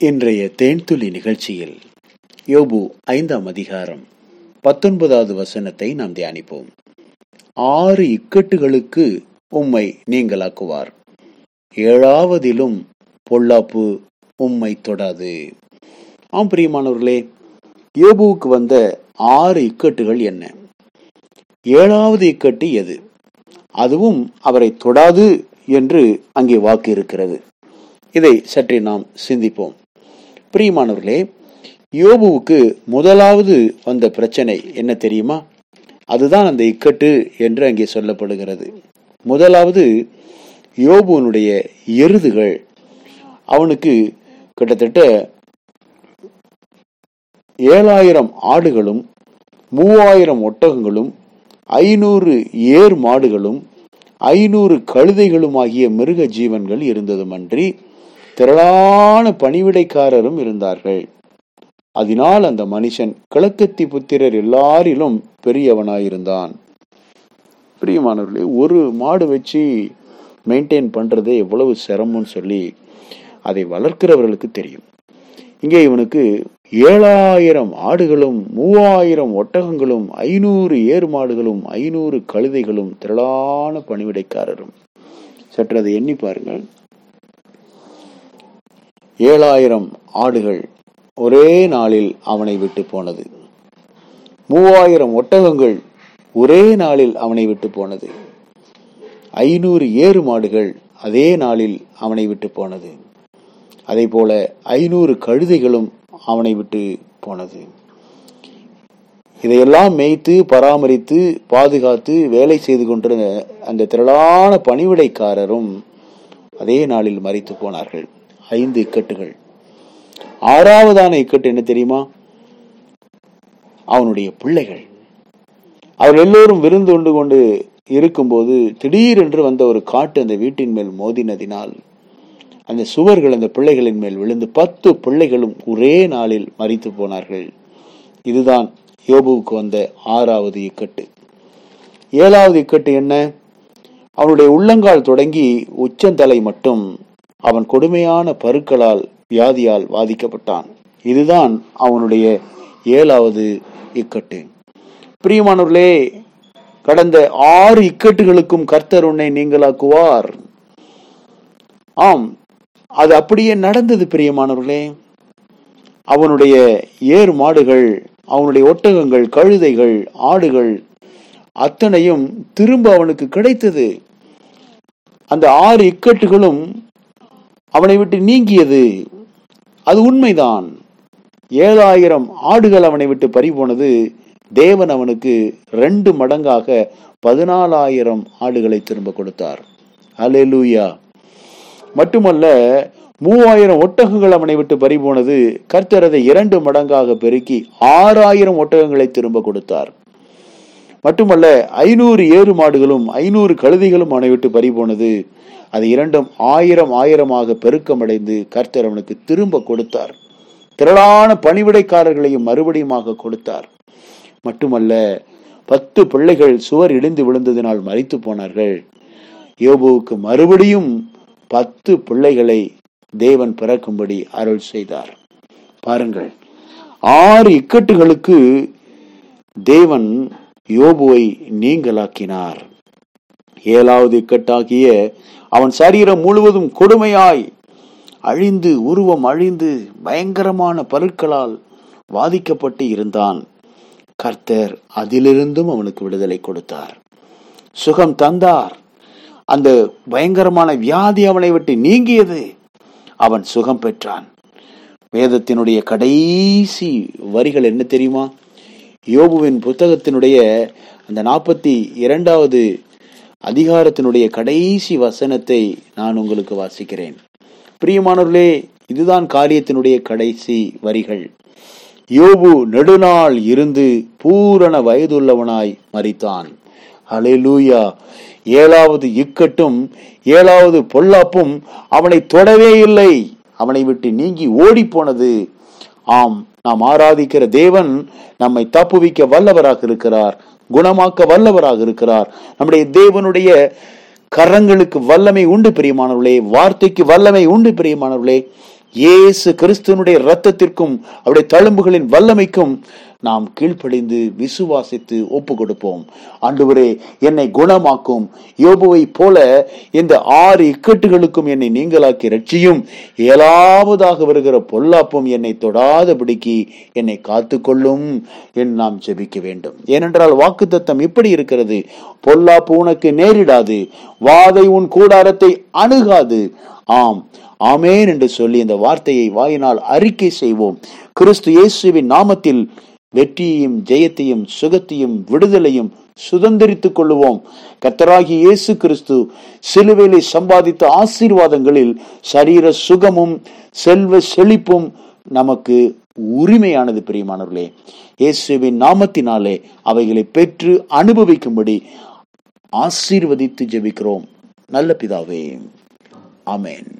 இன்றைய தேன்துளி நிகழ்ச்சியில் யோபு ஐந்தாம் அதிகாரம் பத்தொன்பதாவது வசனத்தை நாம் தியானிப்போம். ஆறு இக்கட்டுகளுக்கு உம்மை நீங்களாக்குவார் ஏழாவதிலும் பொல்லாப்பு உம்மை தொடாது. ஆம் பிரியமானவர்களே யோபுவுக்கு வந்த ஆறு இக்கட்டுகள் என்ன? ஏழாவது இக்கட்டு எது? அதுவும் அவரை தொடாது என்று அங்கே வாக்கு இருக்கிறது. இதை சற்றே நாம் சிந்திப்போம். பிரியமானவர்களே யோபுவுக்கு முதலாவது வந்த பிரச்சனை என்ன தெரியுமா? அதுதான் அந்த இக்கட்டு என்று அங்கே சொல்லப்படுகிறது. முதலாவது யோபுவனுடைய எருதுகள். அவனுக்கு கிட்டத்தட்ட ஏழாயிரம் ஆடுகளும் மூவாயிரம் ஒட்டகங்களும் ஐநூறு ஏர் மாடுகளும் ஐநூறு கழுதைகளும் ஆகிய மிருக ஜீவன்கள் இருந்ததுமன்றி திரளான பணிவிடைக்காரரும் இருந்தார்கள். அதனால் அந்த மனுஷன் கிழக்கத்தி புத்திரர் எல்லாரிலும் பெரியவனாயிருந்தான். பிரியமானவர்களே ஒரு மாடு வச்சு மெயின்டைன் பண்றது எவ்வளவு சிரமம்னு சொல்லி அதை வளர்க்கிறவர்களுக்கு தெரியும். இங்கே இவனுக்கு ஏழாயிரம் ஆடுகளும் மூவாயிரம் ஒட்டகங்களும் ஐநூறு ஏறு மாடுகளும் ஐநூறு கழுதைகளும் திரளான பணிவிடைக்காரரும். சற்று அதை எண்ணி பாருங்கள். ஏழாயிரம் ஆடுகள் ஒரே நாளில் அவனை விட்டு போனது. மூவாயிரம் ஒட்டகங்கள் ஒரே நாளில் அவனை விட்டு போனது. ஐநூறு ஏறு மாடுகள் அதே நாளில் அவனை விட்டு போனது. அதே போல ஐநூறு கழுதைகளும் அவனை விட்டு போனது. இதையெல்லாம் மேய்த்து பராமரித்து பாதுகாத்து வேலை செய்து கொண்டிருந்த அந்த திரளான பணிவிடைக்காரரும் அதே நாளில் மறித்து போனார்கள். ஐந்து இக்கட்டுகள். ஆறாவதான இக்கட்டு என்ன தெரியுமா? அவனுடைய பிள்ளைகள். அவர் எல்லோரும் விருந்து கொண்டு கொண்டு இருக்கும்போது திடீரென்று வந்த ஒரு காட்டு அந்த வீட்டின் மேல் மோதினதினால் அந்த சுவர்கள் அந்த பிள்ளைகளின் மேல் விழுந்து பத்து பிள்ளைகளும் ஒரே நாளில் மறித்து போனார்கள். இதுதான் யோபுவுக்கு வந்த ஆறாவது இக்கட்டு. ஏழாவது இக்கட்டு என்ன? அவனுடைய உள்ளங்கால் தொடங்கி உச்சந்தலை மட்டும் அவன் கொடுமையான பருக்களால் வியாதியால் பாதிக்கப்பட்டான் இதுதான் அவனுடைய ஏழாவது இக்கட்டு. பிரியமானவர்களே கடந்த ஆறு இக்கட்டுகளுக்கும் கர்த்தர் உன்னை நீங்களாக்குவார். ஆம் அது அப்படியே நடந்தது பிரியமானவர்களே. அவனுடைய ஏர் மாடுகள் அவனுடைய ஒட்டகங்கள் கழுதைகள் ஆடுகள் அத்தனையும் திரும்ப அவனுக்கு கிடைத்தது. அந்த ஆறு இக்கட்டுகளும் அவனை விட்டு நீங்கியது. அது உண்மைதான். ஏழாயிரம் ஆடுகள் அவனை விட்டு பறிபோனது. தேவன் அவனுக்கு ரெண்டு மடங்காக பதினாலாயிரம் ஆடுகளை திரும்ப கொடுத்தார். அலேலூயா மட்டுமல்ல மூவாயிரம் ஒட்டகங்கள் அவனை விட்டு பறிபோனது. கர்த்தரதை இரண்டு மடங்காக பெருக்கி ஆறாயிரம் ஒட்டகங்களை திரும்ப கொடுத்தார். மட்டுமல்ல ஐநூறு ஏறு மாடுகளும் ஐநூறு கழுதைகளும் அவனை விட்டு பறிபோனது அது இரண்டும் ஆயிரம் ஆயிரமாக பெருக்கமடைந்து கர்த்தர் அவனுக்கு திரும்ப கொடுத்தார். திரளான பணிவிடைக்காரர்களையும் மறுபடியுமாக கொடுத்தார். மட்டுமல்ல பத்து பிள்ளைகள் சுவர் இடிந்து விழுந்ததினால் மறித்து போனார்கள். யோபுவுக்கு மறுபடியும் பத்து பிள்ளைகளை தேவன் பிறக்கும்படி அருள் செய்தார். பாருங்கள் ஆறு இக்கட்டுகளுக்கு தேவன் யோபுவை நீங்களாக்கினார் ஏழாவது இக்கட்டாகிய அவன் சரீரம் முழுவதும் கொடுமையாய் அழிந்து உருவம் அழிந்து பயங்கரமான பருட்களால் வாதிக்கப்பட்டு இருந்தான். கர்த்தர் அதிலிருந்தும் அவனுக்கு விடுதலை கொடுத்தார். சுகம் தந்தார். அந்த பயங்கரமான வியாதி அவனை விட்டு நீங்கியது. அவன் சுகம் பெற்றான். வேதத்தினுடைய கடைசி வரிகள் என்ன தெரியுமா? யோபுவின் புத்தகத்தினுடைய அந்த நாற்பத்தி இரண்டாவது அதிகாரத்தினுடைய கடைசி வசனத்தை நான் உங்களுக்கு வாசிக்கிறேன். பிரியமானவர்களே இதுதான் காரியத்தினுடைய கடைசி வரிகள். யோபு நெடுநாள் இருந்து பூரண வயதுள்ளவனாய் மறித்தான் ஹalleluya. ஏழாவது இக்கட்டும் ஏழாவது பொல்லாப்பும் அவனை தொடவே இல்லை. அவனை விட்டு நீங்கி ஓடி போனது ஆம் நாம் ஆராதிக்கிற தேவன் நம்மை தப்புவிக்க வல்லவராக இருக்கிறார் குணமாக்க வல்லவராக இருக்கிறார். நம்முடைய தேவனுடைய கரங்களுக்கு வல்லமை உண்டு பிரியமானவர்களே வார்த்தைக்கு வல்லமை உண்டு பிரியமானவர்களே இயேசு கிறிஸ்துவனுடைய ரத்தத்திற்கும் அவருடைய தழும்புகளின் வல்லமைக்கும் நாம் கீழ்ப்படிந்து விசுவாசித்து ஒப்பு கொடுப்போம் ஆண்டவரே என்னை குணமாக்கும். யோபுவை போல இந்த ஆறு இக்கட்டுகளுக்கும் என்னை நீங்களாக்கி ரட்சியும் ஏழாவதாக வருகிற பொல்லாப்பும் என்னை தொடாதபடிக்கு என்னை காத்துக்கொள்ளும் என் நாம் ஜெபிக்க வேண்டும். ஏனென்றால் வாக்குத்தத்தம் இப்படி இருக்கிறது. பொல்லாப்பு உனக்கு நேரிடாது. வாதை உன் கூடாரத்தை அணுகாது. ஆம் ஆமேன் என்று சொல்லி இந்த வார்த்தையை வாயினால் அறிக்கை செய்வோம். கிறிஸ்து இயேசுவின் நாமத்தில் வெற்றியையும் ஜெயத்தையும் சுகத்தையும் விடுதலையும் சுதந்திரித்துக் கொள்ளுவோம். கத்தராகி இயேசு கிறிஸ்து சிலுவையிலே சம்பாதித்த ஆசீர்வாதங்களில் சரீர சுகமும் செல்வ செழிப்பும் நமக்கு உரிமையானது பிரியமானவர்களே. இயேசுவின் நாமத்தினாலே அவைகளை பெற்று அனுபவிக்கும்படி ஆசீர்வதித்து ஜெபிக்கிறோம். நல்ல பிதாவே. ஆமென்.